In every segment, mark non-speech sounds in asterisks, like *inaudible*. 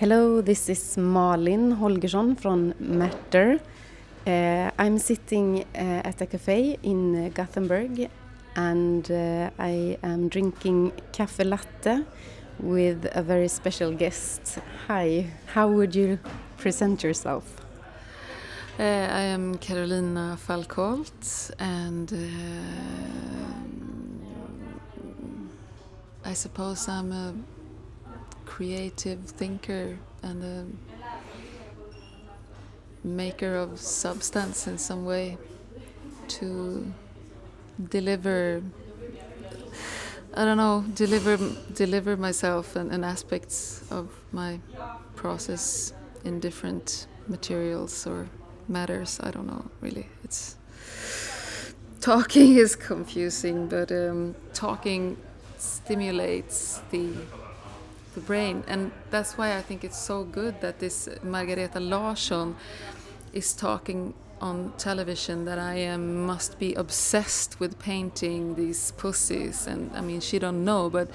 Hello, this is Malin Holgersson from Matter. Uh, I'm sitting uh, at a cafe in Gothenburg and uh, I am drinking cafe latte with a very special guest. Hi, how would you present yourself? I am Carolina Falkholt and I suppose I'm a creative thinker and a maker of substance in some way to deliver I don't know deliver deliver myself and, and aspects of my process in different materials or matters. I don't know really. It's talking is confusing but um, talking stimulates the the brain and that's why I think it's so good that this Margareta Larsson is talking on television that I am must be obsessed with painting these pussies and I mean she don't know but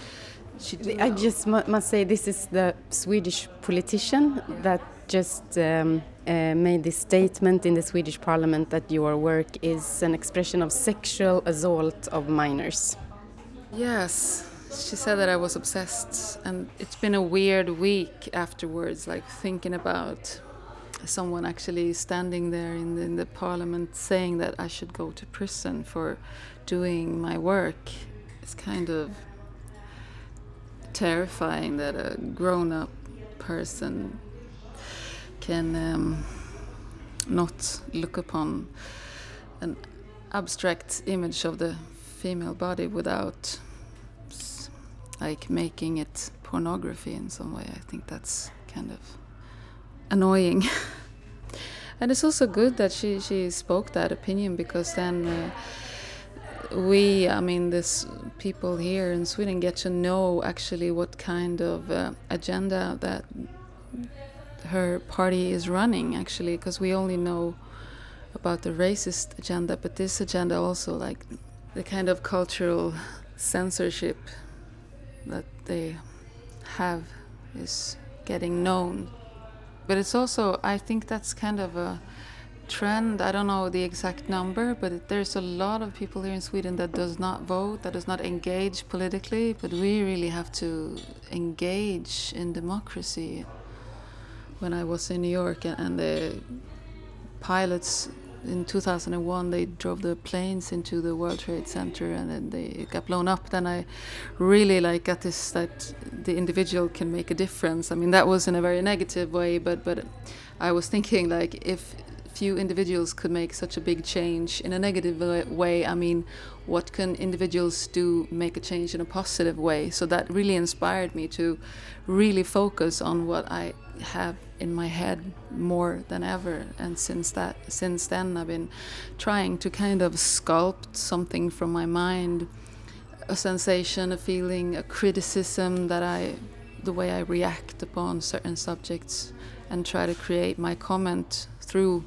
she I just must say this is the Swedish politician yeah. that just um, uh, made this statement in the Swedish parliament that your work is an expression of sexual assault of minors. Yes, she said that I was obsessed, and it's been a weird week afterwards, like thinking about someone actually standing there in the, in the parliament saying that I should go to prison for doing my work. It's kind of terrifying that a grown up person can um, not look upon an abstract image of the female body without like making it pornography in some way. I think that's kind of annoying. *laughs* and it's also good that she, she spoke that opinion because then uh, we, I mean, this people here in Sweden get to know actually what kind of uh, agenda that her party is running actually because we only know about the racist agenda but this agenda also like the kind of cultural censorship that they have is getting known. But it's also, I think that's kind of a trend. I don't know the exact number, but there's a lot of people here in Sweden that does not vote, that does not engage politically. But we really have to engage in democracy. When I was in New York and the pilots in 2001 they drove the planes into the World Trade Center and then they got blown up. Then I really like got this that the individual can make a difference. I mean that was in a very negative way, but but I was thinking like if few individuals could make such a big change in a negative way, I mean, what can individuals do make a change in a positive way? So that really inspired me to really focus on what I have in my head more than ever and since that since then I've been trying to kind of sculpt something from my mind a sensation a feeling a criticism that I the way I react upon certain subjects and try to create my comment through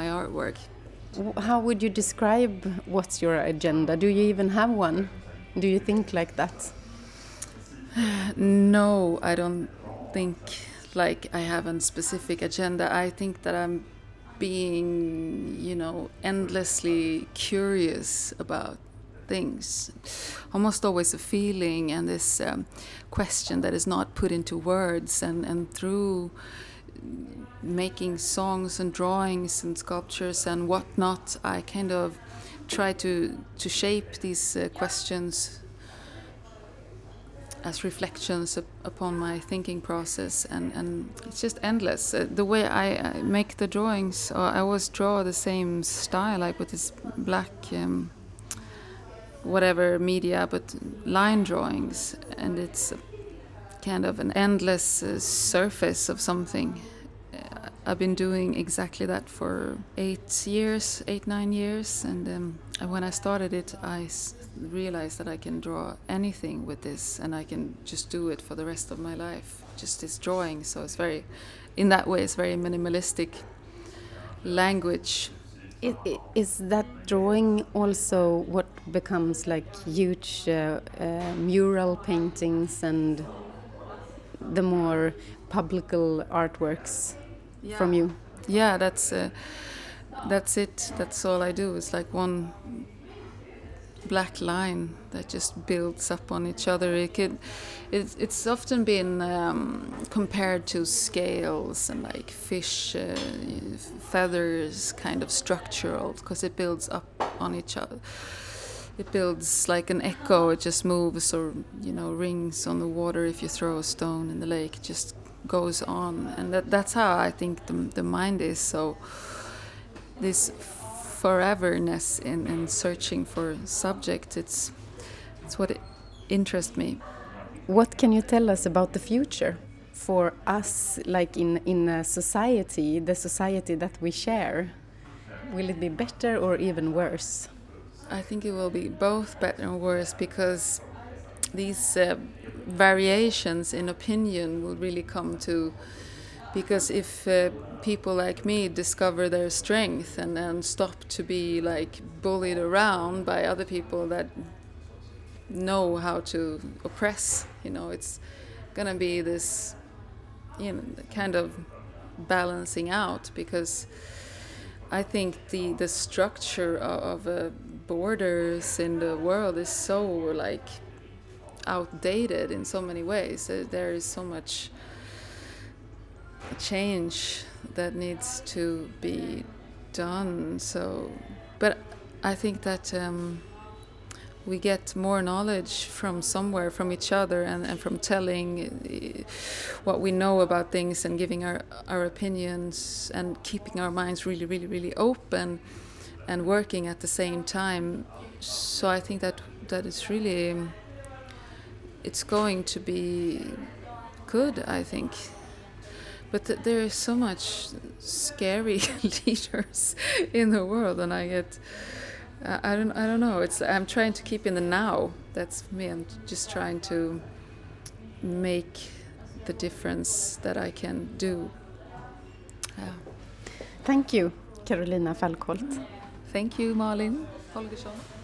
my artwork how would you describe what's your agenda do you even have one do you think like that *sighs* no I don't think like I have a specific agenda. I think that I'm being, you know, endlessly curious about things. Almost always a feeling and this um, question that is not put into words, and, and through making songs and drawings and sculptures and whatnot, I kind of try to, to shape these uh, questions as reflections upon my thinking process and, and it's just endless. Uh, the way I, I, make the drawings uh, I always draw the same style. Like with this black um, whatever media but line drawings and it's kind of an endless uh, surface of something uh, I've been doing exactly that for eight years eight nine years and um, when I started it I realize that I can draw anything with this and I can just do it for the rest of my life. Just this drawing. So it's very, in that way, it's very minimalistic language. Is that drawing also what becomes like huge uh, uh, mural paintings and the more publical artworks from you? Yeah, that's uh, that's it. That's all I do. It's like one black line that just builds up on each other. It could, it, it's often been um, compared to scales and like fish uh, feathers, kind of structural, because it builds up on each other. It builds like an echo. It just moves or you know rings on the water. If you throw a stone in the lake, it just goes on, and that, that's how I think the the mind is. So this foreverness in, in searching for subject. It's it's what interests me. What can you tell us about the future for us, like in in society, the society that we share? Will it be better or even worse? I think it will be both better and worse because these uh, variations in opinion will really come to because if uh, people like me discover their strength and then stop to be like bullied around by other people that know how to oppress you know it's gonna be this you know kind of balancing out because I think the the structure of, of uh, borders in the world is so like outdated in so many ways. Uh, there is so much change that needs to be done. So, but I think that um, we get more knowledge from somewhere, from each other, and, and from telling uh, what we know about things and giving our, our opinions and keeping our minds really, really, really open and working at the same time. So I think that that is really it's going to be good. I think but th there is so much scary *laughs* leaders in the world and i get uh, i don't i don't know it's i'm trying to keep in the now that's me i'm just trying to make the difference that i can do yeah. thank you carolina falkholt thank you malin. Holgersson